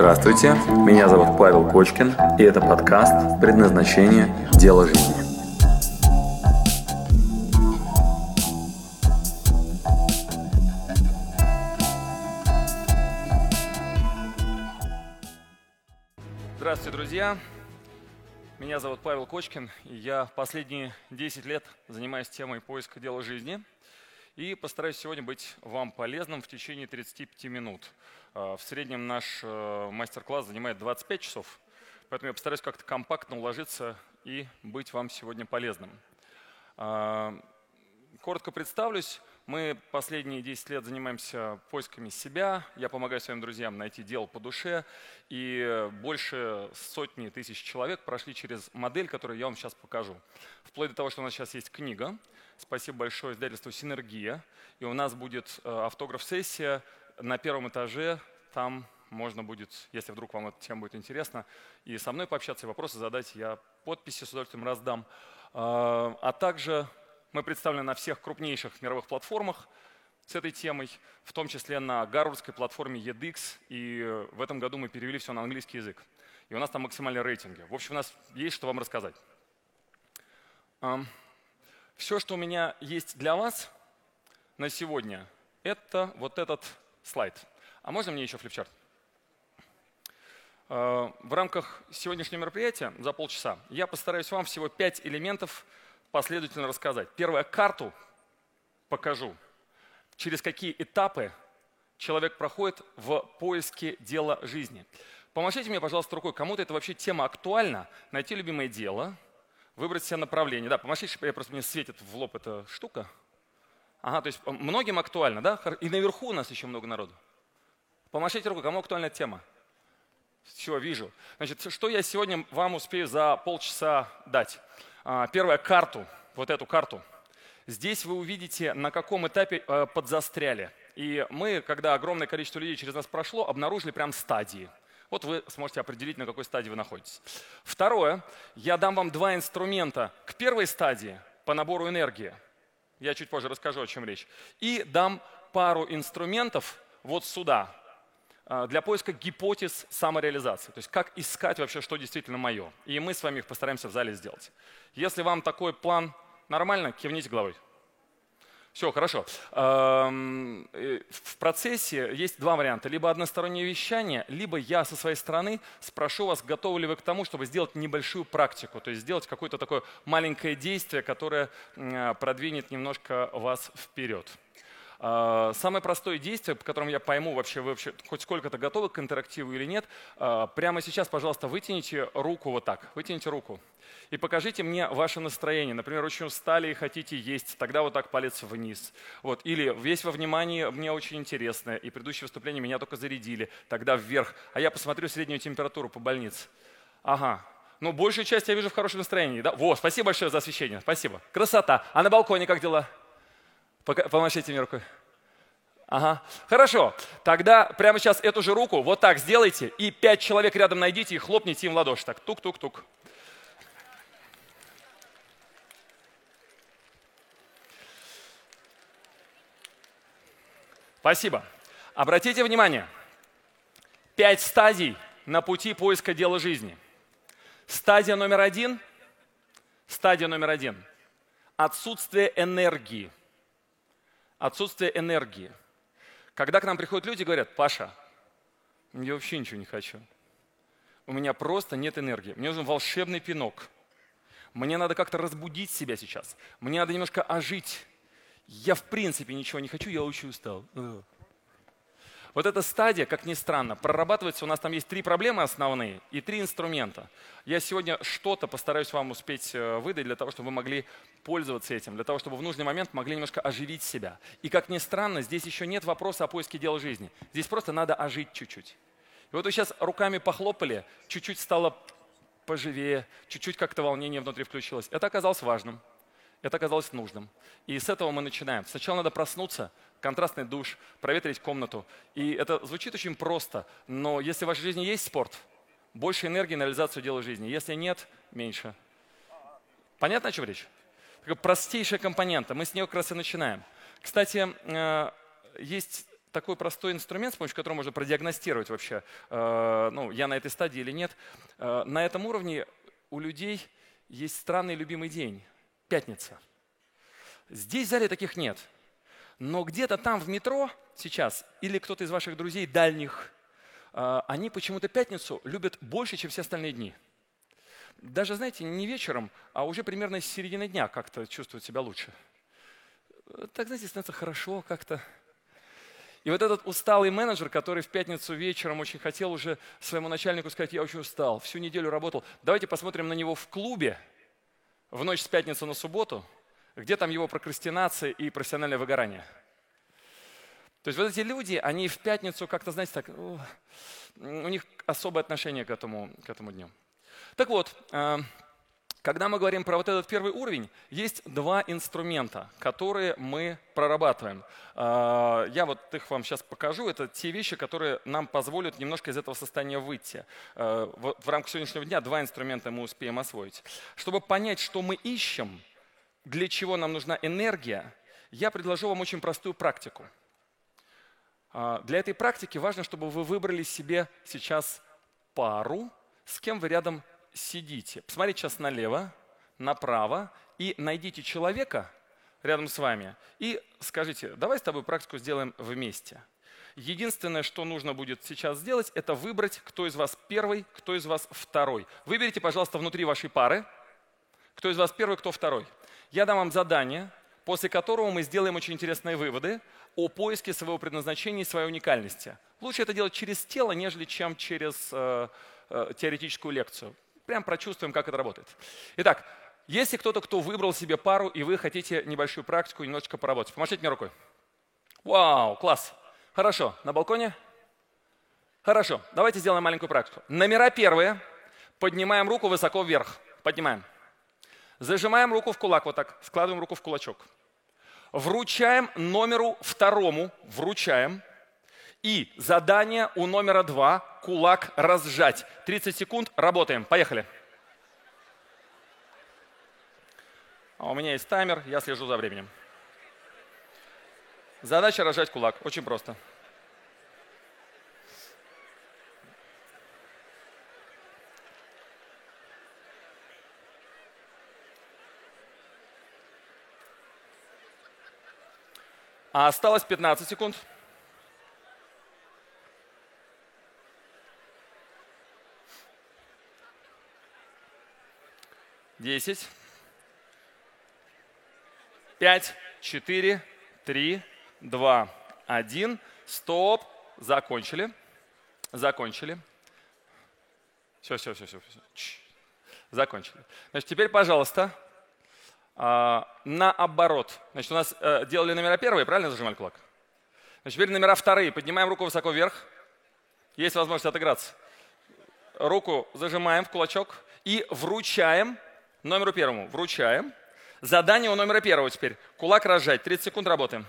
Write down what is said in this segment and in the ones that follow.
Здравствуйте, меня зовут Павел Кочкин, и это подкаст «Предназначение. Дело жизни». Здравствуйте, друзья! Меня зовут Павел Кочкин, и я последние 10 лет занимаюсь темой поиска дела жизни – и постараюсь сегодня быть вам полезным в течение 35 минут. А, в среднем наш э, мастер-класс занимает 25 часов, поэтому я постараюсь как-то компактно уложиться и быть вам сегодня полезным. А, коротко представлюсь. Мы последние 10 лет занимаемся поисками себя. Я помогаю своим друзьям найти дело по душе. И больше сотни тысяч человек прошли через модель, которую я вам сейчас покажу. Вплоть до того, что у нас сейчас есть книга. Спасибо большое издательству «Синергия». И у нас будет э, автограф-сессия на первом этаже. Там можно будет, если вдруг вам эта тема будет интересна, и со мной пообщаться, и вопросы задать. Я подписи с удовольствием раздам. А, а также мы представлены на всех крупнейших мировых платформах с этой темой, в том числе на гарвардской платформе edX, и в этом году мы перевели все на английский язык. И у нас там максимальные рейтинги. В общем, у нас есть что вам рассказать. Все, что у меня есть для вас на сегодня, это вот этот слайд. А можно мне еще флипчарт? В рамках сегодняшнего мероприятия за полчаса я постараюсь вам всего пять элементов последовательно рассказать. Первое, карту покажу, через какие этапы человек проходит в поиске дела жизни. Помогите мне, пожалуйста, рукой, кому-то это вообще тема актуальна, найти любимое дело, выбрать себе направление. Да, помогите, я просто мне светит в лоб эта штука. Ага, то есть многим актуально, да? И наверху у нас еще много народу. Помашите рукой, кому актуальна тема? Все, вижу. Значит, что я сегодня вам успею за полчаса дать? А, первое, карту, вот эту карту. Здесь вы увидите, на каком этапе э, подзастряли. И мы, когда огромное количество людей через нас прошло, обнаружили прям стадии. Вот вы сможете определить, на какой стадии вы находитесь. Второе, я дам вам два инструмента к первой стадии по набору энергии. Я чуть позже расскажу, о чем речь. И дам пару инструментов вот сюда, а, для поиска гипотез самореализации. То есть как искать вообще, что действительно мое. И мы с вами их постараемся в зале сделать. Если вам такой план нормально, кивните головой. Все, хорошо. Эм, э, в процессе есть два варианта. Либо одностороннее вещание, либо я со своей стороны спрошу вас, готовы ли вы к тому, чтобы сделать небольшую практику, то есть сделать какое-то такое маленькое действие, которое продвинет немножко вас вперед. А, самое простое действие, по которому я пойму, вообще вы вообще хоть сколько-то готовы к интерактиву или нет, а, прямо сейчас, пожалуйста, вытяните руку вот так, вытяните руку и покажите мне ваше настроение. Например, очень устали и хотите есть, тогда вот так палец вниз. Вот. Или весь во внимании, мне очень интересно, и предыдущее выступление меня только зарядили, тогда вверх. А я посмотрю среднюю температуру по больнице. Ага, ну, большую часть я вижу в хорошем настроении. Да? Во, спасибо большое за освещение. Спасибо. Красота. А на балконе как дела? Помашите мне рукой. Ага, хорошо. Тогда прямо сейчас эту же руку вот так сделайте и пять человек рядом найдите и хлопните им в ладоши. Так, тук-тук-тук. Спасибо. Обратите внимание, пять стадий на пути поиска дела жизни. Стадия номер один, стадия номер один – отсутствие энергии – отсутствие энергии. Когда к нам приходят люди и говорят, Паша, я вообще ничего не хочу. У меня просто нет энергии. Мне нужен волшебный пинок. Мне надо как-то разбудить себя сейчас. Мне надо немножко ожить. Я в принципе ничего не хочу, я очень устал. Вот эта стадия, как ни странно, прорабатывается. У нас там есть три проблемы основные и три инструмента. Я сегодня что-то постараюсь вам успеть э, выдать для того, чтобы вы могли пользоваться этим, для того, чтобы в нужный момент могли немножко оживить себя. И как ни странно, здесь еще нет вопроса о поиске дела жизни. Здесь просто надо ожить чуть-чуть. И вот вы сейчас руками похлопали, чуть-чуть стало поживее, чуть-чуть как-то волнение внутри включилось. Это оказалось важным. Это оказалось нужным. И с этого мы начинаем. Сначала надо проснуться, контрастный душ, проветрить комнату. И это звучит очень просто, но если в вашей жизни есть спорт, больше энергии на реализацию дела жизни. Если нет, меньше. Понятно, о чем речь? Такая простейшая компонента. Мы с нее как раз и начинаем. Кстати, э, есть такой простой инструмент, с помощью которого можно продиагностировать вообще, э, ну, я на этой стадии или нет. Э, на этом уровне у людей есть странный любимый день – пятница. Здесь в зале таких нет. Но где-то там в метро сейчас, или кто-то из ваших друзей дальних, э, они почему-то пятницу любят больше, чем все остальные дни. Даже, знаете, не вечером, а уже примерно с середины дня как-то чувствуют себя лучше. Так, знаете, становится хорошо как-то. И вот этот усталый менеджер, который в пятницу вечером очень хотел уже своему начальнику сказать, я очень устал, всю неделю работал, давайте посмотрим на него в клубе в ночь с пятницы на субботу, где там его прокрастинация и профессиональное выгорание. То есть вот эти люди, они в пятницу как-то, знаете, так, у них особое отношение к этому, к этому дню. Так вот, э, когда мы говорим про вот этот первый уровень, есть два инструмента, которые мы прорабатываем. А, я вот их вам сейчас покажу. Это те вещи, которые нам позволят немножко из этого состояния выйти. А, в рамках сегодняшнего дня два инструмента мы успеем освоить. Чтобы понять, что мы ищем, для чего нам нужна энергия, я предложу вам очень простую практику. А, для этой практики важно, чтобы вы выбрали себе сейчас пару, с кем вы рядом сидите. Посмотрите сейчас налево, направо и найдите человека рядом с вами и скажите, давай с тобой практику сделаем вместе. Единственное, что нужно будет сейчас сделать, это выбрать, кто из вас первый, кто из вас второй. Выберите, пожалуйста, внутри вашей пары, кто из вас первый, кто второй. Я дам вам задание, после которого мы сделаем очень интересные выводы о поиске своего предназначения и своей уникальности. Лучше это делать через тело, нежели чем через э, э, теоретическую лекцию прям прочувствуем, как это работает. Итак, если кто-то, кто выбрал себе пару, и вы хотите небольшую практику, немножечко поработать, помашите мне рукой. Вау, класс. Хорошо, на балконе? Хорошо, давайте сделаем маленькую практику. Номера первые. Поднимаем руку высоко вверх. Поднимаем. Зажимаем руку в кулак вот так. Складываем руку в кулачок. Вручаем номеру второму. Вручаем. И задание у номера два – кулак разжать. 30 секунд, работаем. Поехали. А у меня есть таймер, я слежу за временем. Задача разжать кулак. Очень просто. А осталось 15 секунд. 10, 5, 4, 3, 2, 1. Стоп. Закончили. Закончили. Все, все, все, все. все. Закончили. Значит, теперь, пожалуйста, а, наоборот. Значит, у нас э, делали номера первые, правильно зажимали кулак? Значит, теперь номера вторые. Поднимаем руку высоко вверх. Есть возможность отыграться. Руку зажимаем в кулачок и вручаем номеру первому вручаем. Задание у номера первого теперь. Кулак разжать. 30 секунд работаем.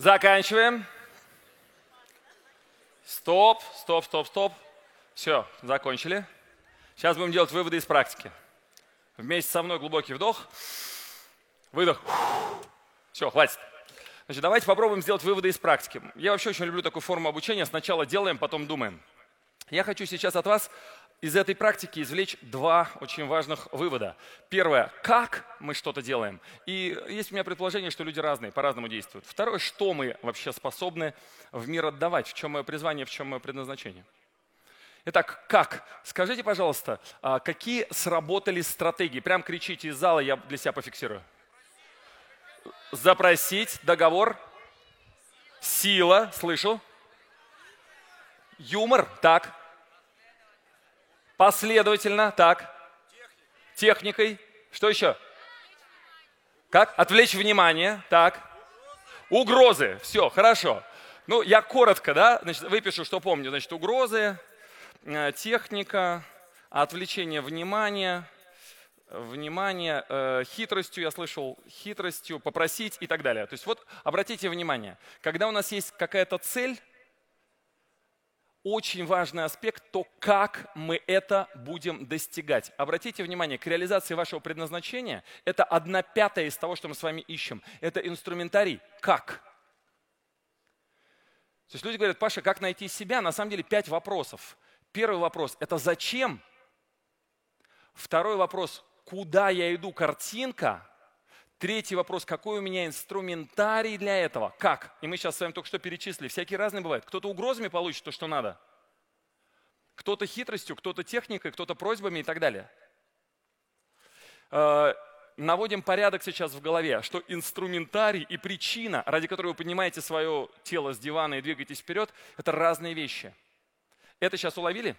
Заканчиваем. Стоп, стоп, стоп, стоп. Все, закончили. Сейчас будем делать выводы из практики. Вместе со мной глубокий вдох, выдох. Все, хватит. Значит, давайте попробуем сделать выводы из практики. Я вообще очень люблю такую форму обучения. Сначала делаем, потом думаем. Я хочу сейчас от вас из этой практики извлечь два очень важных вывода. Первое, как мы что-то делаем. И есть у меня предположение, что люди разные, по-разному действуют. Второе, что мы вообще способны в мир отдавать, в чем мое призвание, в чем мое предназначение. Итак, как? Скажите, пожалуйста, а, какие сработали стратегии? Прям кричите из зала, я для себя пофиксирую. Запросить, договор, сила, слышу. Юмор, так. Последовательно, так. Техникой. Что еще? Как? Отвлечь внимание, так. Угрозы, все, хорошо. Ну, я коротко, да, значит, выпишу, что помню. Значит, угрозы, э, техника, отвлечение внимания, внимание, э, хитростью, я слышал, хитростью, попросить и так далее. То есть вот обратите внимание, когда у нас есть какая-то цель, очень важный аспект, то как мы это будем достигать. Обратите внимание, к реализации вашего предназначения это одна пятая из того, что мы с вами ищем. Это инструментарий. Как? То есть люди говорят, Паша, как найти себя? На самом деле пять вопросов. Первый вопрос – это зачем? Второй вопрос – куда я иду? Картинка. Третий вопрос, какой у меня инструментарий для этого? Как? И мы сейчас с вами только что перечислили. Всякие разные бывают. Кто-то угрозами получит то, что надо. Кто-то хитростью, кто-то техникой, кто-то просьбами и так далее. Э, наводим порядок сейчас в голове, что инструментарий и причина, ради которой вы поднимаете свое тело с дивана и двигаетесь вперед, это разные вещи. Это сейчас уловили?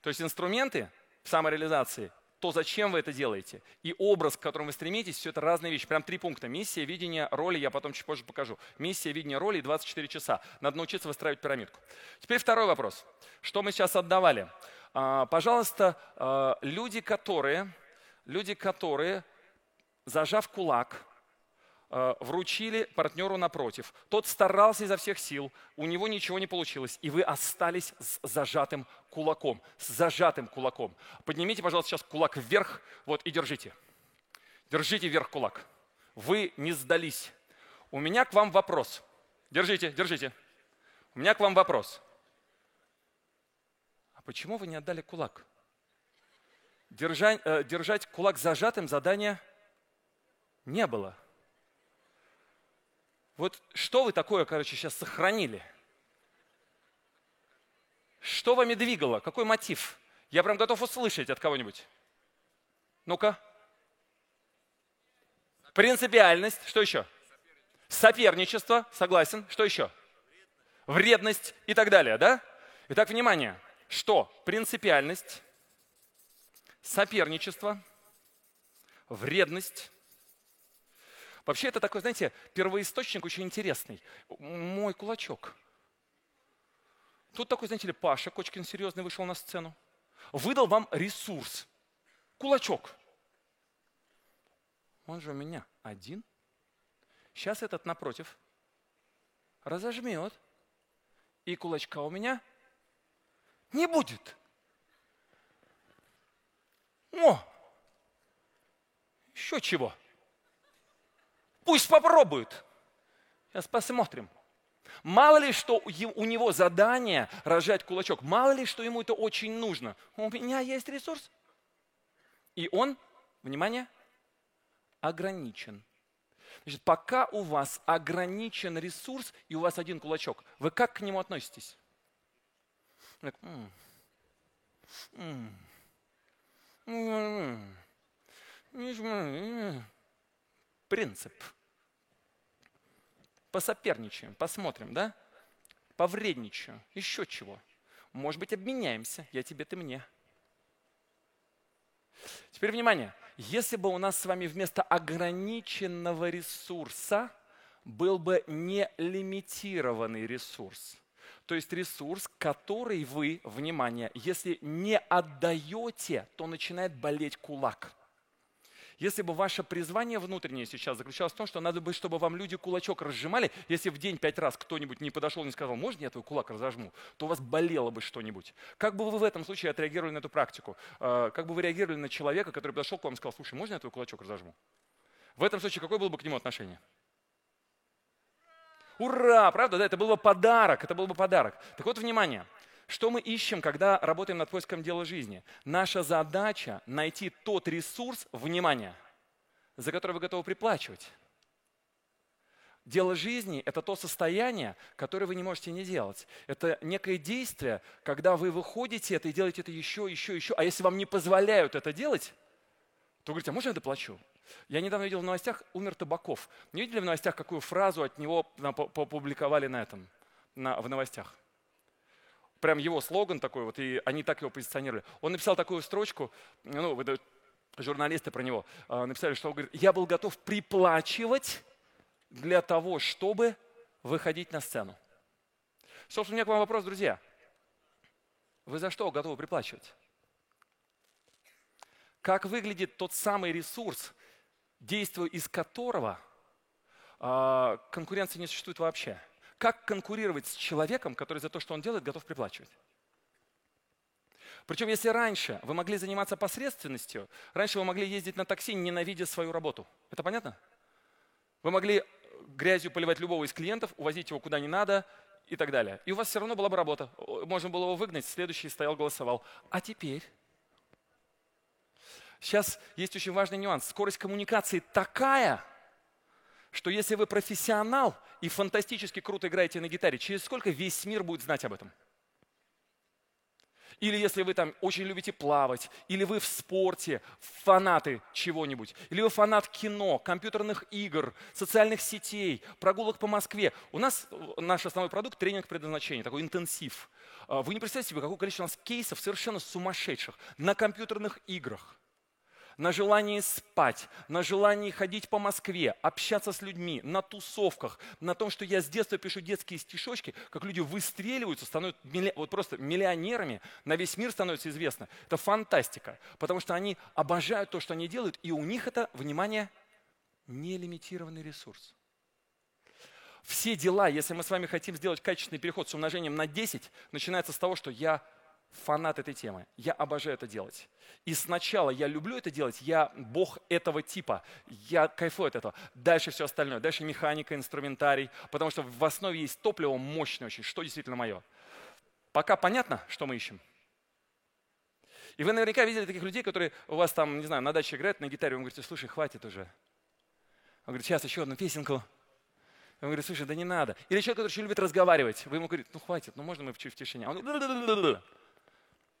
То есть инструменты самореализации, то зачем вы это делаете, и образ, к которому вы стремитесь, все это разные вещи. Прям три пункта. Миссия, видение, роли, я потом чуть позже покажу. Миссия, видение, роли 24 часа. Надо научиться выстраивать пирамидку. Теперь второй вопрос. Что мы сейчас отдавали? А, пожалуйста, а, люди, которые, люди, которые зажав кулак, вручили партнеру напротив. Тот старался изо всех сил, у него ничего не получилось, и вы остались с зажатым кулаком, с зажатым кулаком. Поднимите, пожалуйста, сейчас кулак вверх, вот и держите. Держите вверх кулак. Вы не сдались. У меня к вам вопрос. Держите, держите. У меня к вам вопрос. А почему вы не отдали кулак? Держать, э, держать кулак зажатым задание – не было. Вот что вы такое, короче, сейчас сохранили? Что вами двигало? Какой мотив? Я прям готов услышать от кого-нибудь. Ну-ка. Принципиальность. Что еще? Соперничество. Согласен. Что еще? Вредность и так далее, да? Итак, внимание. Что? Принципиальность, соперничество, вредность, Вообще это такой, знаете, первоисточник очень интересный. Мой кулачок. Тут такой, знаете ли, Паша Кочкин серьезный вышел на сцену. Выдал вам ресурс. Кулачок. Он же у меня один. Сейчас этот напротив разожмет. И кулачка у меня не будет. О! Еще чего? Пусть попробует. Сейчас посмотрим. Мало ли, что у него задание рожать кулачок, мало ли, что ему это очень нужно. У меня есть ресурс. И он, внимание, ограничен. Значит, пока у вас ограничен ресурс и у вас один кулачок, вы как к нему относитесь? Так, м -м -м Принцип посоперничаем, посмотрим, да? Повредничаю, еще чего. Может быть, обменяемся, я тебе, ты мне. Теперь внимание, если бы у нас с вами вместо ограниченного ресурса был бы нелимитированный ресурс, то есть ресурс, который вы, внимание, если не отдаете, то начинает болеть кулак – если бы ваше призвание внутреннее сейчас заключалось в том, что надо бы, чтобы вам люди кулачок разжимали, если в день пять раз кто-нибудь не подошел и не сказал, можно я твой кулак разожму, то у вас болело бы что-нибудь. Как бы вы в этом случае отреагировали на эту практику? А, как бы вы реагировали на человека, который подошел к вам и сказал, слушай, можно я твой кулачок разожму? В этом случае какое было бы к нему отношение? Ура, правда, да, это был бы подарок, это был бы подарок. Так вот, внимание, что мы ищем, когда работаем над поиском дела жизни? Наша задача найти тот ресурс, внимания, за который вы готовы приплачивать. Дело жизни – это то состояние, которое вы не можете не делать. Это некое действие, когда вы выходите это и делаете это еще, еще, еще. А если вам не позволяют это делать, то говорите, а можно я доплачу? Я недавно видел в новостях, умер Табаков. Не видели в новостях, какую фразу от него опубликовали на этом, на, в новостях? Прям его слоган такой, вот, и они так его позиционировали. Он написал такую строчку, ну, журналисты про него э, написали, что он говорит, я был готов приплачивать для того, чтобы выходить на сцену. Собственно, у меня к вам вопрос, друзья. Вы за что готовы приплачивать? Как выглядит тот самый ресурс, действуя из которого э, конкуренции не существует вообще? Как конкурировать с человеком, который за то, что он делает, готов приплачивать? Причем, если раньше вы могли заниматься посредственностью, раньше вы могли ездить на такси, ненавидя свою работу. Это понятно? Вы могли грязью поливать любого из клиентов, увозить его куда не надо и так далее. И у вас все равно была бы работа. Можно было его выгнать, следующий стоял, голосовал. А теперь? Сейчас есть очень важный нюанс. Скорость коммуникации такая, что если вы профессионал и фантастически круто играете на гитаре, через сколько весь мир будет знать об этом? Или если вы там очень любите плавать, или вы в спорте, фанаты чего-нибудь, или вы фанат кино, компьютерных игр, социальных сетей, прогулок по Москве. У нас наш основной продукт – тренинг предназначения, такой интенсив. А, вы не представляете себе, какое количество у нас кейсов совершенно сумасшедших на компьютерных играх на желании спать, на желании ходить по Москве, общаться с людьми, на тусовках, на том, что я с детства пишу детские стишочки, как люди выстреливаются, становятся вот просто миллионерами, на весь мир становится известно. Это фантастика, потому что они обожают то, что они делают, и у них это, внимание, нелимитированный ресурс. Все дела, если мы с вами хотим сделать качественный переход с умножением на 10, начинается с того, что я фанат этой темы. Я обожаю это делать. И сначала я люблю это делать, я бог этого типа, я кайфую от этого. Дальше все остальное, дальше механика, инструментарий, потому что в основе есть топливо мощное очень, что действительно мое. Пока понятно, что мы ищем? И вы наверняка видели таких людей, которые у вас там, не знаю, на даче играют на гитаре, вы говорите, слушай, хватит уже. Он говорит, сейчас еще одну песенку. Он говорит, слушай, да не надо. Или человек, который очень любит разговаривать. Вы ему говорите, ну хватит, ну можно мы в тишине? А он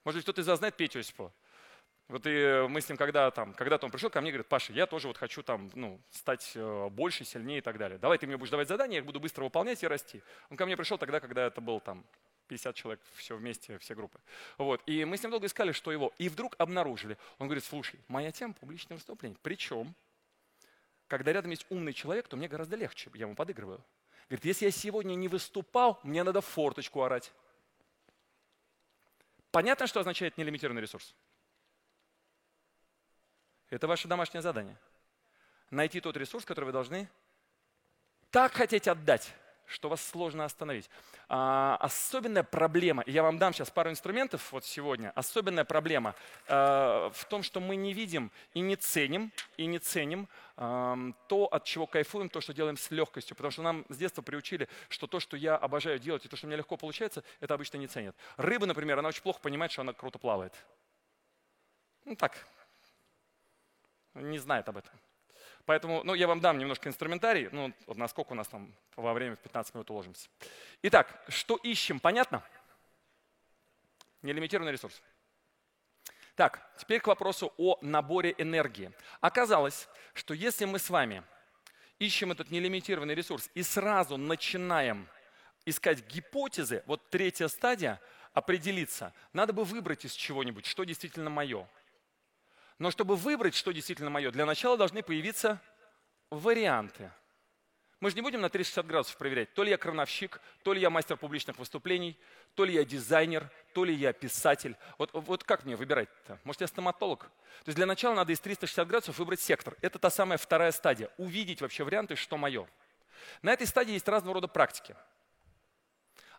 может быть, кто-то из вас знает Петю Осипова? Вот и мы с ним когда там, когда-то он пришел ко мне и говорит, Паша, я тоже вот хочу там, ну, стать э, больше, сильнее и так далее. Давай ты мне будешь давать задания, я их буду быстро выполнять и расти. Он ко мне пришел тогда, когда это был там 50 человек, все вместе, все группы. Вот. И мы с ним долго искали, что его. И вдруг обнаружили. Он говорит, слушай, моя тема публичное выступление. Причем, когда рядом есть умный человек, то мне гораздо легче, я ему подыгрываю. Говорит, если я сегодня не выступал, мне надо форточку орать. Понятно, что означает нелимитированный ресурс? Это ваше домашнее задание. Найти тот ресурс, который вы должны так хотеть отдать, что вас сложно остановить. А, особенная проблема, я вам дам сейчас пару инструментов вот сегодня, особенная проблема а, в том, что мы не видим и не ценим, и не ценим а, то, от чего кайфуем, то, что делаем с легкостью. Потому что нам с детства приучили, что то, что я обожаю делать, и то, что мне легко получается, это обычно не ценят. Рыба, например, она очень плохо понимает, что она круто плавает. Ну так, не знает об этом. Поэтому ну, я вам дам немножко инструментарий, ну, вот насколько у нас там во время в 15 минут уложимся. Итак, что ищем, понятно? Нелимитированный ресурс. Так, теперь к вопросу о наборе энергии. Оказалось, что если мы с вами ищем этот нелимитированный ресурс и сразу начинаем искать гипотезы, вот третья стадия, определиться, надо бы выбрать из чего-нибудь, что действительно мое. Но чтобы выбрать, что действительно мое, для начала должны появиться варианты. Мы же не будем на 360 градусов проверять, то ли я крановщик, то ли я мастер публичных выступлений, то ли я дизайнер, то ли я писатель. Вот, вот как мне выбирать-то? Может, я стоматолог? То есть для начала надо из 360 градусов выбрать сектор. Это та самая вторая стадия. Увидеть вообще варианты, что мое. На этой стадии есть разного рода практики.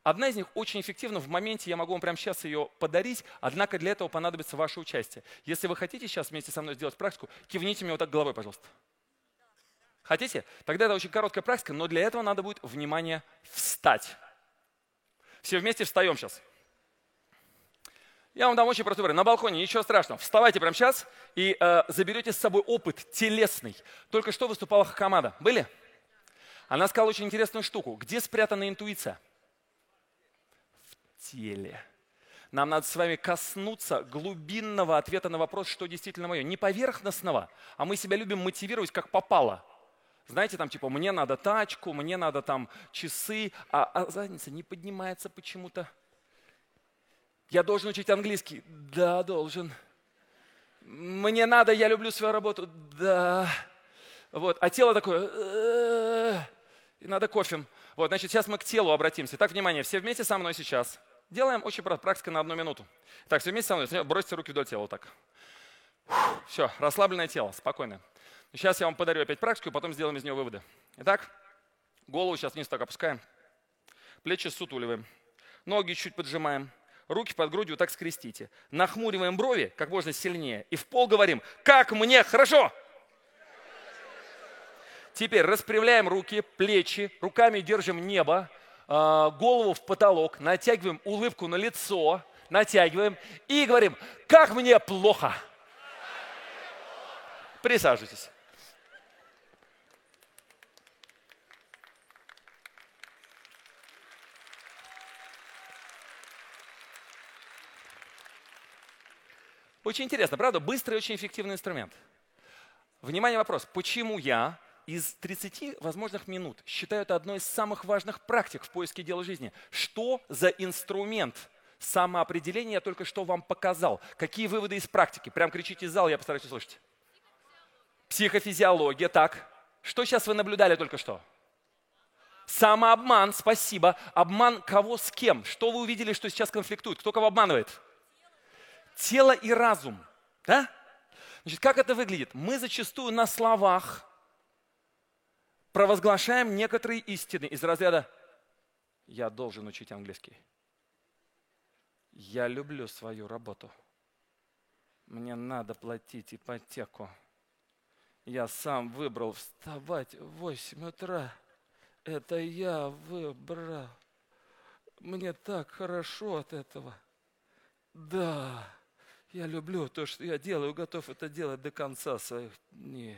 Одна из них очень эффективна в моменте, я могу вам прямо сейчас ее подарить, однако для этого понадобится ваше участие. Если вы хотите сейчас вместе со мной сделать практику, кивните мне вот так головой, пожалуйста. Хотите? Тогда это очень короткая практика, но для этого надо будет, внимание, встать. Все вместе встаем сейчас. Я вам дам очень простой вариант. На балконе, ничего страшного. Вставайте прямо сейчас и э, заберете с собой опыт телесный. Только что выступала Хакамада. Были? Она сказала очень интересную штуку. Где спрятана интуиция? Теле. Нам надо с вами коснуться глубинного ответа на вопрос, что действительно мое. Не поверхностного, а мы себя любим мотивировать как попало. Знаете, там типа, мне надо тачку, мне надо там часы, а, а задница не поднимается почему-то. Я должен учить английский. Да, должен. Мне надо, я люблю свою работу. Да. Вот. А тело такое, «Э, и надо кофе. Вот, значит, сейчас мы к телу обратимся. Так, внимание, все вместе со мной сейчас. Делаем очень практика на одну минуту. Так, все вместе со мной, бросьте руки вдоль тела, вот так. Все, расслабленное тело, спокойно. Сейчас я вам подарю опять практику, потом сделаем из нее выводы. Итак, голову сейчас вниз так опускаем, плечи сутуливаем, ноги чуть поджимаем, руки под грудью так скрестите. Нахмуриваем брови как можно сильнее и в пол говорим «Как мне хорошо!» Теперь распрямляем руки, плечи, руками держим небо, а, голову в потолок, натягиваем улыбку на лицо, натягиваем и говорим, как мне плохо. Присаживайтесь. Очень интересно, правда? Быстрый очень эффективный инструмент. Внимание, вопрос. Почему я из 30 возможных минут считаю это одной из самых важных практик в поиске дела жизни. Что за инструмент самоопределения я только что вам показал? Какие выводы из практики? Прям кричите из зала, я постараюсь услышать. Психофизиология, так. Что сейчас вы наблюдали только что? Самообман, спасибо. Обман кого с кем? Что вы увидели, что сейчас конфликтует? Кто кого обманывает? Тело и разум. Да? Значит, как это выглядит? Мы зачастую на словах провозглашаем некоторые истины из разряда «Я должен учить английский». «Я люблю свою работу». «Мне надо платить ипотеку». «Я сам выбрал вставать в 8 утра». «Это я выбрал». «Мне так хорошо от этого». «Да, я люблю то, что я делаю, готов это делать до конца своих дней».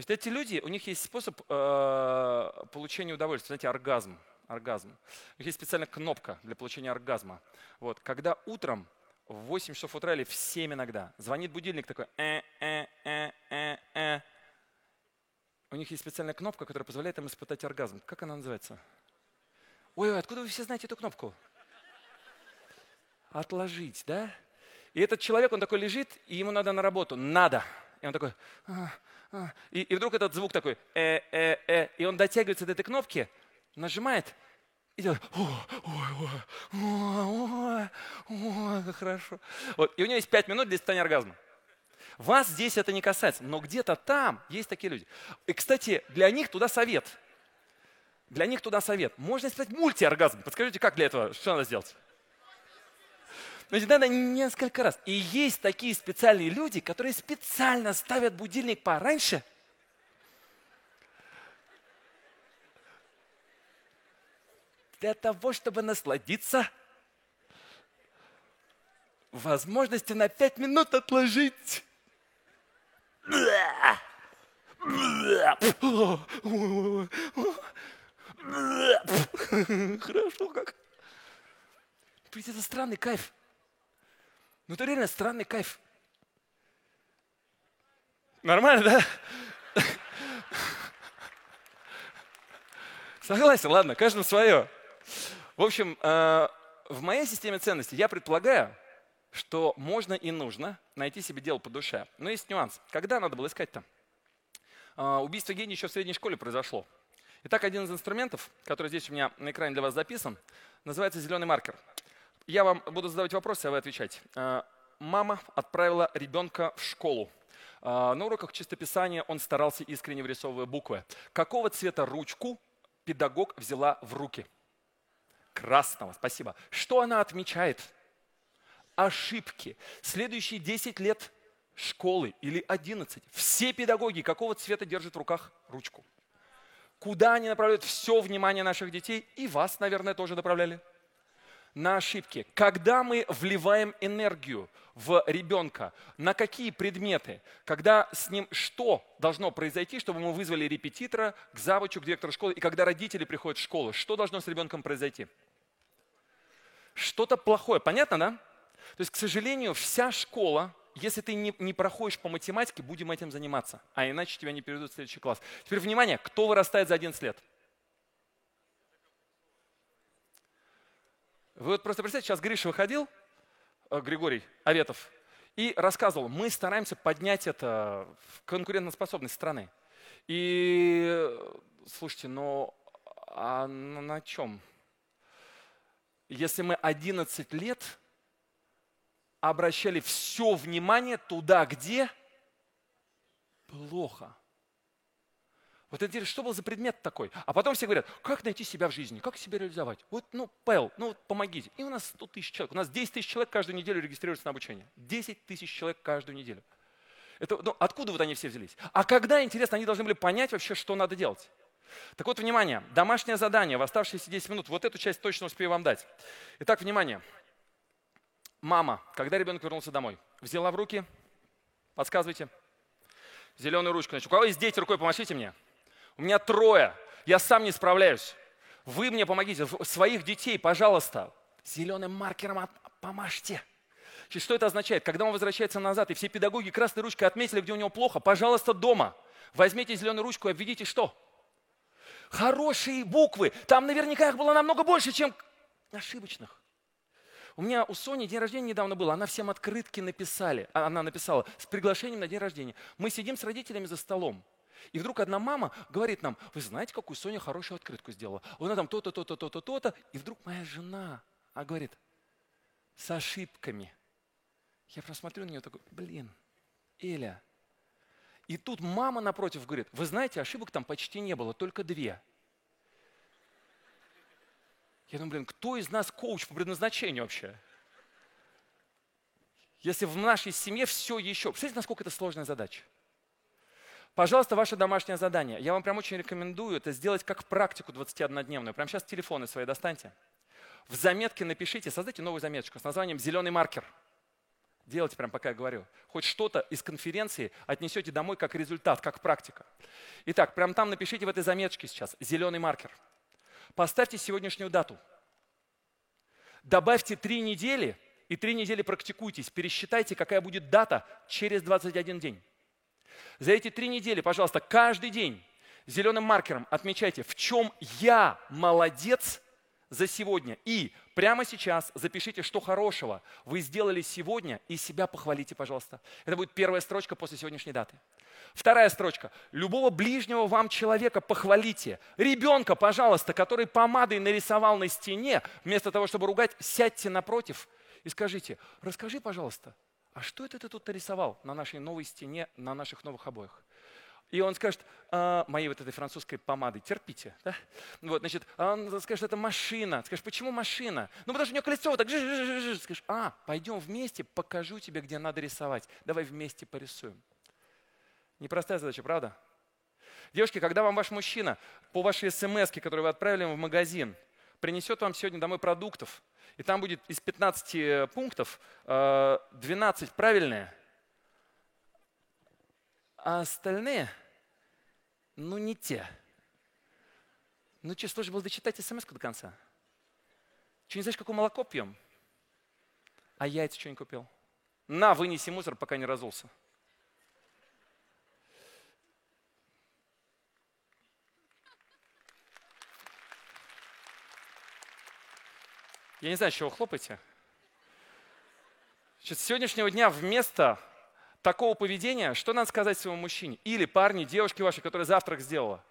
Значит, эти люди, у них есть способ э, получения удовольствия, знаете, оргазм. оргазм. У них есть специальная кнопка для получения оргазма. Вот, когда утром в 8 часов утра или в 7 иногда звонит будильник такой, э, э, э, э, э. У них есть специальная кнопка, которая позволяет им испытать оргазм. Как она называется? Ой, откуда вы все знаете эту кнопку? Отложить, да? И этот человек, он такой лежит, и ему надо на работу. Надо. И он такой, а, а. И, и вдруг этот звук такой, э, э, э, и он дотягивается до этой кнопки, нажимает и делает, ой, ой, ой, ой, ой, как хорошо. Вот, и у него есть пять минут для испытания оргазма. Вас здесь это не касается, но где-то там есть такие люди. И, кстати, для них туда совет. Для них туда совет. Можно испытать мультиоргазм. Подскажите, как для этого, что надо сделать? Значит, надо несколько раз. И есть такие специальные люди, которые специально ставят будильник пораньше, для того, чтобы насладиться возможностью на пять минут отложить. Хорошо как. Это странный кайф. Ну, это реально странный кайф. Нормально, да? Согласен, ладно, каждому свое. В общем, э, в моей системе ценностей я предполагаю, что можно и нужно найти себе дело по душе. Но есть нюанс. Когда надо было искать-то? Э, убийство гения еще в средней школе произошло. Итак, один из инструментов, который здесь у меня на экране для вас записан, называется зеленый маркер. Я вам буду задавать вопросы, а вы отвечать. А, мама отправила ребенка в школу. А, на уроках чистописания он старался искренне вырисовывая буквы. Какого цвета ручку педагог взяла в руки? Красного, спасибо. Что она отмечает? Ошибки. Следующие 10 лет школы или 11. Все педагоги какого цвета держат в руках ручку? Куда они направляют все внимание наших детей? И вас, наверное, тоже направляли. На ошибки. Когда мы вливаем энергию в ребенка, на какие предметы, когда с ним что должно произойти, чтобы мы вызвали репетитора к завучу, к директору школы, и когда родители приходят в школу, что должно с ребенком произойти? Что-то плохое, понятно, да? То есть, к сожалению, вся школа, если ты не, не проходишь по математике, будем этим заниматься, а иначе тебя не переведут в следующий класс. Теперь внимание, кто вырастает за 11 лет? Вы вот просто представьте, сейчас Гриша выходил, э, Григорий Аветов, и рассказывал, мы стараемся поднять это в конкурентоспособность страны. И слушайте, но а на чем? Если мы 11 лет обращали все внимание туда, где плохо. Вот это что был за предмет такой? А потом все говорят, как найти себя в жизни, как себя реализовать? Вот, ну, Павел, ну вот помогите. И у нас 100 тысяч человек, у нас 10 тысяч человек каждую неделю регистрируются на обучение. 10 тысяч человек каждую неделю. Это, ну, откуда вот они все взялись? А когда, интересно, они должны были понять вообще, что надо делать? Так вот, внимание, домашнее задание в оставшиеся 10 минут. Вот эту часть точно успею вам дать. Итак, внимание. Мама, когда ребенок вернулся домой, взяла в руки, подсказывайте, зеленую ручку. Значит, у кого есть дети, рукой помашите мне. У меня трое. Я сам не справляюсь. Вы мне помогите. Своих детей, пожалуйста, зеленым маркером помажьте. Что это означает? Когда он возвращается назад, и все педагоги красной ручкой отметили, где у него плохо, пожалуйста, дома. Возьмите зеленую ручку и обведите что? Хорошие буквы. Там наверняка их было намного больше, чем ошибочных. У меня у Сони день рождения недавно был, она всем открытки написали, она написала с приглашением на день рождения. Мы сидим с родителями за столом. И вдруг одна мама говорит нам, вы знаете, какую Соня хорошую открытку сделала? Она там то-то, то-то, то-то, то-то. И вдруг моя жена, а говорит, с ошибками. Я просмотрю на нее такой, блин, Эля. И тут мама напротив говорит, вы знаете, ошибок там почти не было, только две. Я думаю, блин, кто из нас коуч по предназначению вообще? Если в нашей семье все еще... Представляете, насколько это сложная задача? Пожалуйста, ваше домашнее задание. Я вам прям очень рекомендую это сделать как практику 21-дневную. Прямо сейчас телефоны свои достаньте. В заметке напишите, создайте новую заметочку с названием «Зеленый маркер». Делайте прям, пока я говорю. Хоть что-то из конференции отнесете домой как результат, как практика. Итак, прям там напишите в этой заметочке сейчас «Зеленый маркер». Поставьте сегодняшнюю дату. Добавьте три недели и три недели практикуйтесь. Пересчитайте, какая будет дата через 21 день. За эти три недели, пожалуйста, каждый день зеленым маркером отмечайте, в чем я молодец за сегодня. И прямо сейчас запишите, что хорошего вы сделали сегодня, и себя похвалите, пожалуйста. Это будет первая строчка после сегодняшней даты. Вторая строчка. Любого ближнего вам человека похвалите. Ребенка, пожалуйста, который помадой нарисовал на стене, вместо того, чтобы ругать, сядьте напротив и скажите, расскажи, пожалуйста, а что это ты тут нарисовал на нашей новой стене, на наших новых обоях? И он скажет, а, моей вот этой французской помадой, терпите. Да? Вот, значит, а он скажет, это машина. Скажешь, почему машина? Ну, потому что у нее колесо вот так, жи скажешь, а, пойдем вместе, покажу тебе, где надо рисовать. Давай вместе порисуем. Непростая задача, правда? Девушки, когда вам ваш мужчина по вашей смс, которую вы отправили в магазин, принесет вам сегодня домой продуктов, и там будет из 15 э, пунктов 12 э, правильные, а остальные, ну, не те. Ну, что, сложно было дочитать смс до конца? Что, не знаешь, какое молоко пьем? А яйца что не купил? На, вынеси мусор, пока не разулся. Я не знаю, чего вы хлопаете. Значит, с сегодняшнего дня вместо такого поведения, что надо сказать своему мужчине? Или парни, девушке вашей, которая завтрак сделала.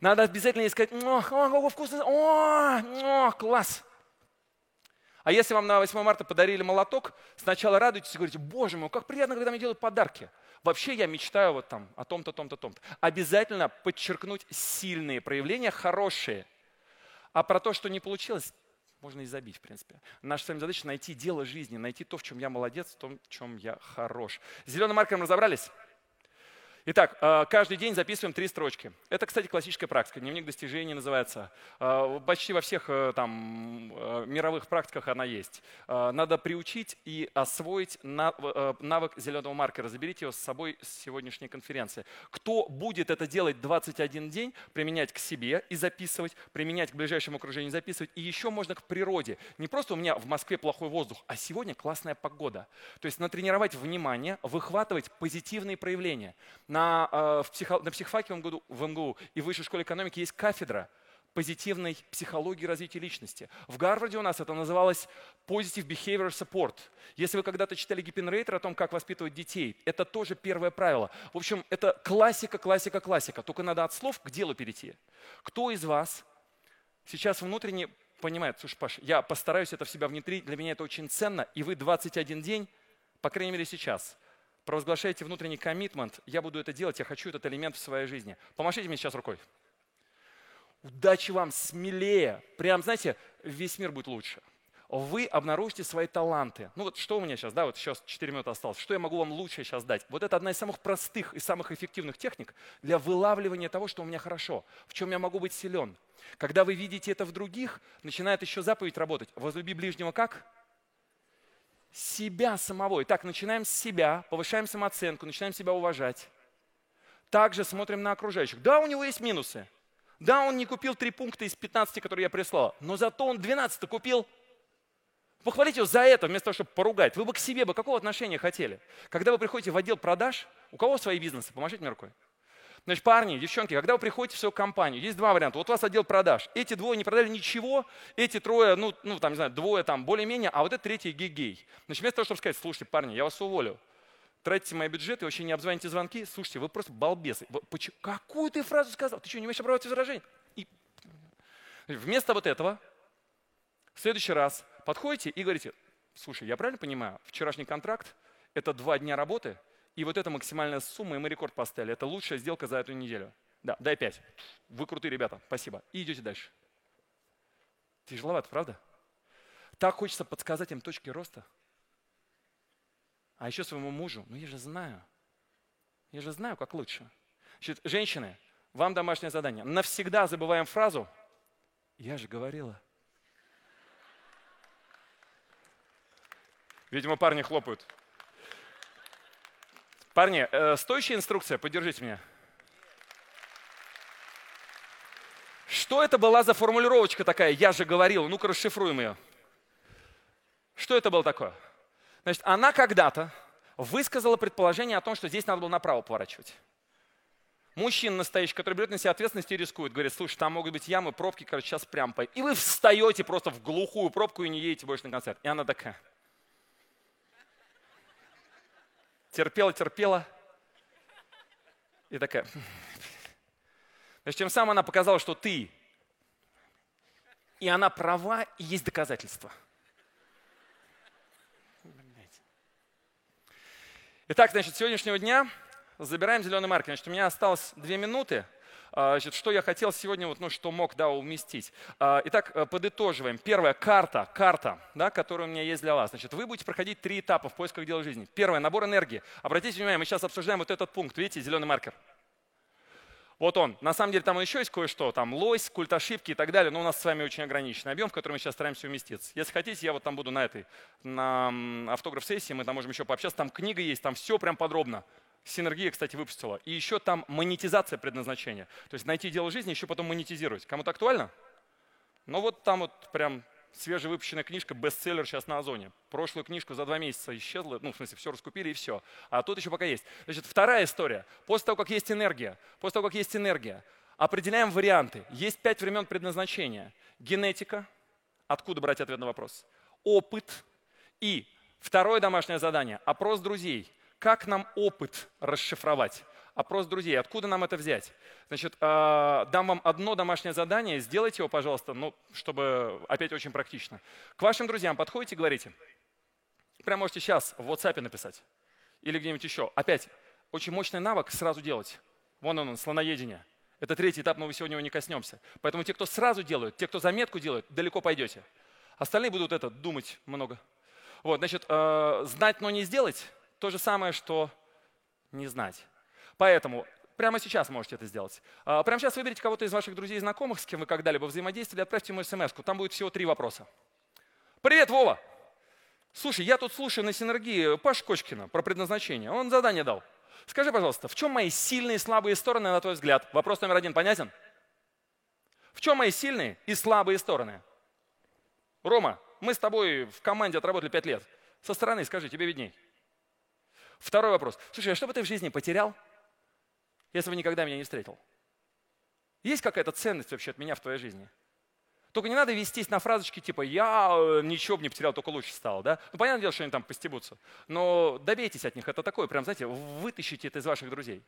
Надо обязательно ей сказать, о, о, вкусно, о, о, класс. А если вам на 8 марта подарили молоток, сначала радуйтесь и говорите, боже мой, как приятно, когда мне делают подарки. Вообще я мечтаю вот там о том-то, том-то, том-то. Обязательно подчеркнуть сильные проявления, хорошие. А про то, что не получилось, можно и забить, в принципе. Наша с вами задача найти дело жизни, найти то, в чем я молодец, в том, в чем я хорош. С зеленым маркером разобрались? Итак, э, каждый день записываем три строчки. Это, кстати, классическая практика. Дневник достижений называется. Э, почти во всех э, там, мировых практиках она есть. Надо приучить и освоить навык зеленого маркера. Заберите его с собой с сегодняшней конференции. Кто будет это делать 21 день, применять к себе и записывать, применять к ближайшему окружению и записывать. И еще можно к природе. Не просто у меня в Москве плохой воздух, а сегодня классная погода. То есть натренировать внимание, выхватывать позитивные проявления на, э, в психо, на психфаке в МГУ, в МГУ и в Высшей школе экономики есть кафедра позитивной психологии развития личности. В Гарварде у нас это называлось Positive Behavior Support. Если вы когда-то читали Гиппенрейтер о том, как воспитывать детей, это тоже первое правило. В общем, это классика, классика, классика. Только надо от слов к делу перейти. Кто из вас сейчас внутренне понимает, слушай, Паш, я постараюсь это в себя внедрить, для меня это очень ценно, и вы 21 день, по крайней мере сейчас, провозглашаете внутренний коммитмент, я буду это делать, я хочу этот элемент в своей жизни. Помашите мне сейчас рукой. Удачи вам, смелее. Прям, знаете, весь мир будет лучше. Вы обнаружите свои таланты. Ну вот что у меня сейчас, да, вот сейчас 4 минуты осталось. Что я могу вам лучше сейчас дать? Вот это одна из самых простых и самых эффективных техник для вылавливания того, что у меня хорошо, в чем я могу быть силен. Когда вы видите это в других, начинает еще заповедь работать. Возлюби ближнего как? Себя самого. Итак, начинаем с себя, повышаем самооценку, начинаем себя уважать. Также смотрим на окружающих. Да, у него есть минусы. Да, он не купил три пункта из 15, которые я прислал, но зато он 12 купил. Похвалите его за это, вместо того, чтобы поругать. Вы бы к себе бы какого отношения хотели? Когда вы приходите в отдел продаж, у кого свои бизнесы? Помашите мне рукой. Значит, парни, девчонки, когда вы приходите в свою компанию, есть два варианта. Вот у вас отдел продаж. Эти двое не продали ничего, эти трое, ну, ну там, не знаю, двое там более-менее, а вот этот третий гей-гей. Значит, вместо того, чтобы сказать, слушайте, парни, я вас уволю, тратите мои бюджеты, вообще не обзвоните звонки, слушайте, вы просто балбесы. Почему? Какую ты фразу сказал? Ты что, не умеешь обрабатывать возражения? И... Вместо вот этого, в следующий раз подходите и говорите, слушай, я правильно понимаю, вчерашний контракт – это два дня работы – и вот эта максимальная сумма, и мы рекорд поставили. Это лучшая сделка за эту неделю. Да, дай 5. Вы крутые ребята, спасибо. И идете дальше. Тяжеловато, правда? Так хочется подсказать им точки роста. А еще своему мужу, ну я же знаю. Я же знаю, как лучше. Значит, женщины, вам домашнее задание. Навсегда забываем фразу «Я же говорила». Видимо, парни хлопают. Парни, э, стоящая инструкция, поддержите меня. Что это была за формулировочка такая? Я же говорил. Ну-ка расшифруем ее. Что это было такое? Значит, она когда-то высказала предположение о том, что здесь надо было направо поворачивать. Мужчина настоящий, который берет на себя ответственность и рискует, говорит, слушай, там могут быть ямы, пробки, короче, сейчас прям по... И вы встаете просто в глухую пробку и не едете больше на концерт. И она такая, терпела, терпела. И такая. Значит, тем самым она показала, что ты. И она права, и есть доказательства. Итак, значит, сегодняшнего дня забираем зеленый маркер. Значит, у меня осталось две минуты. А, значит, что я хотел сегодня, вот, ну, что мог да, уместить. А, итак, э, подытоживаем. Первое, карта, карта, да, которая у меня есть для вас. Значит, вы будете проходить три этапа в поисках дела жизни. Первое, набор энергии. Обратите внимание, мы сейчас обсуждаем вот этот пункт. Видите, зеленый маркер. Вот он. На самом деле там еще есть кое-что, там лось, культ ошибки и так далее, но у нас с вами очень ограниченный объем, в который мы сейчас стараемся уместиться. Если хотите, я вот там буду на этой, на автограф-сессии, мы там можем еще пообщаться, там книга есть, там все прям подробно. Синергия, кстати, выпустила. И еще там монетизация предназначения. То есть найти дело жизни, еще потом монетизировать. Кому-то актуально? Ну вот там вот прям свежевыпущенная книжка, бестселлер сейчас на Озоне. Прошлую книжку за два месяца исчезла, ну, в смысле, все раскупили и все. А тут еще пока есть. Значит, вторая история. После того, как есть энергия, после того, как есть энергия, определяем варианты. Есть пять времен предназначения. Генетика, откуда брать ответ на вопрос, опыт и второе домашнее задание, опрос друзей – как нам опыт расшифровать? Опрос друзей. Откуда нам это взять? Значит, а, дам вам одно домашнее задание. Сделайте его, пожалуйста, ну, чтобы опять очень практично. К вашим друзьям подходите и говорите. Прям можете сейчас в WhatsApp написать. Или где-нибудь еще. Опять, очень мощный навык сразу делать. Вон он, слоноедение. Это третий этап, но мы сегодня его не коснемся. Поэтому те, кто сразу делают, те, кто заметку делают, далеко пойдете. Остальные будут это думать много. Вот, значит, э, знать, но не сделать то же самое, что не знать. Поэтому прямо сейчас можете это сделать. А, прямо сейчас выберите кого-то из ваших друзей и знакомых, с кем вы когда-либо взаимодействовали, отправьте ему смс -ку. Там будет всего три вопроса. Привет, Вова! Слушай, я тут слушаю на синергии Паш Кочкина про предназначение. Он задание дал. Скажи, пожалуйста, в чем мои сильные и слабые стороны, на твой взгляд? Вопрос номер один понятен? В чем мои сильные и слабые стороны? Рома, мы с тобой в команде отработали пять лет. Со стороны скажи, тебе видней. Второй вопрос. Слушай, а что бы ты в жизни потерял, если бы никогда меня не встретил? Есть какая-то ценность вообще от меня в твоей жизни? Только не надо вестись на фразочки типа «я э, ничего бы не потерял, только лучше стал». Да? Ну, понятное дело, что они там постебутся. Но добейтесь от них. Это такое, прям, знаете, вытащите это из ваших друзей.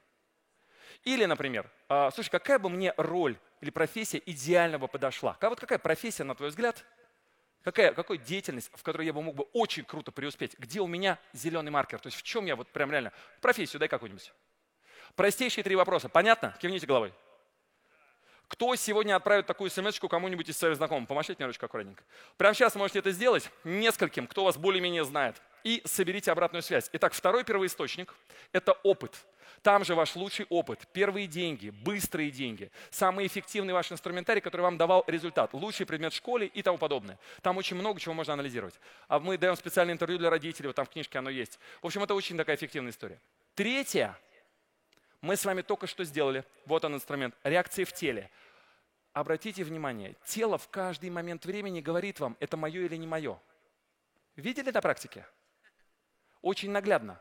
Или, например, «А, слушай, какая бы мне роль или профессия идеально бы подошла? Вот какая профессия, на твой взгляд, какая, какая деятельность, в которой я бы мог бы очень круто преуспеть? Где у меня зеленый маркер? То есть в чем я вот прям реально... Профессию дай какую-нибудь. Простейшие три вопроса. Понятно? Кивните головой. Кто сегодня отправит такую смс кому-нибудь из своих знакомых? Помашите мне ручкой аккуратненько. Прямо сейчас можете это сделать нескольким, кто вас более-менее знает. И соберите обратную связь. Итак, второй первоисточник – это опыт. Там же ваш лучший опыт, первые деньги, быстрые деньги, самый эффективный ваш инструментарий, который вам давал результат, лучший предмет в школе и тому подобное. Там очень много чего можно анализировать. А мы даем специальное интервью для родителей, вот там в книжке оно есть. В общем, это очень такая эффективная история. Третье мы с вами только что сделали, вот он инструмент, реакции в теле. Обратите внимание, тело в каждый момент времени говорит вам, это мое или не мое. Видели на практике? Очень наглядно.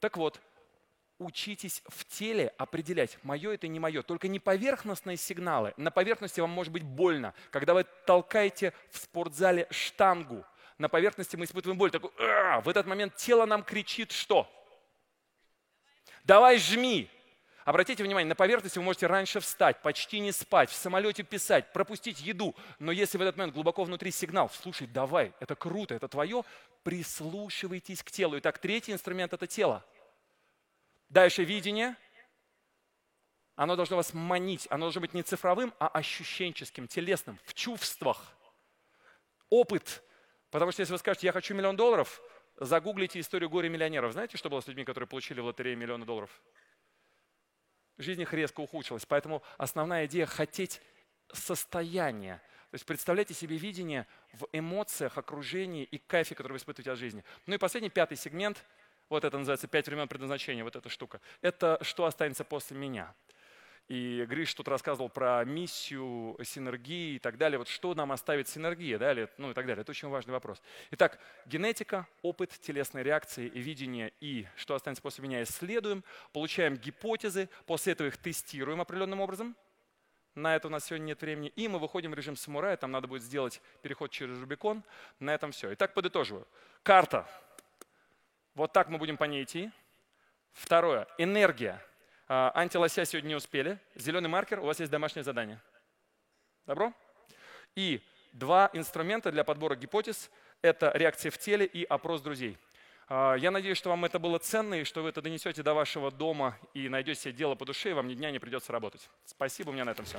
Так вот, учитесь в теле определять, мое это не мое. Только не поверхностные сигналы. На поверхности вам может быть больно. Когда вы толкаете в спортзале штангу, на поверхности мы испытываем боль. Такой, в этот момент тело нам кричит что? Давай жми. Обратите внимание, на поверхности вы можете раньше встать, почти не спать, в самолете писать, пропустить еду. Но если в этот момент глубоко внутри сигнал, слушай, давай, это круто, это твое, прислушивайтесь к телу. Итак, третий инструмент – это тело. Дальше видение. Оно должно вас манить. Оно должно быть не цифровым, а ощущенческим, телесным, в чувствах. Опыт. Потому что если вы скажете, я хочу миллион долларов, Загуглите историю горе миллионеров. Знаете, что было с людьми, которые получили в лотерее миллионы долларов? Жизнь их резко ухудшилась. Поэтому основная идея – хотеть состояние. То есть представляйте себе видение в эмоциях, окружении и кайфе, который вы испытываете от жизни. Ну и последний, пятый сегмент, вот это называется «Пять времен предназначения», вот эта штука. Это «Что останется после меня?». И Гриш тут рассказывал про миссию синергии и так далее. Вот что нам оставит синергия, да, или, ну и так далее. Это очень важный вопрос. Итак, генетика, опыт, телесные реакции, видение и что останется после меня исследуем, получаем гипотезы, после этого их тестируем определенным образом. На это у нас сегодня нет времени. И мы выходим в режим самурая, там надо будет сделать переход через Рубикон. На этом все. Итак, подытоживаю. Карта. Вот так мы будем по ней идти. Второе. Энергия. А, антилося сегодня не успели. Зеленый маркер, у вас есть домашнее задание. Добро? И два инструмента для подбора гипотез – это реакция в теле и опрос друзей. А, я надеюсь, что вам это было ценно, и что вы это донесете до вашего дома и найдете себе дело по душе, и вам ни дня не придется работать. Спасибо, у меня на этом все.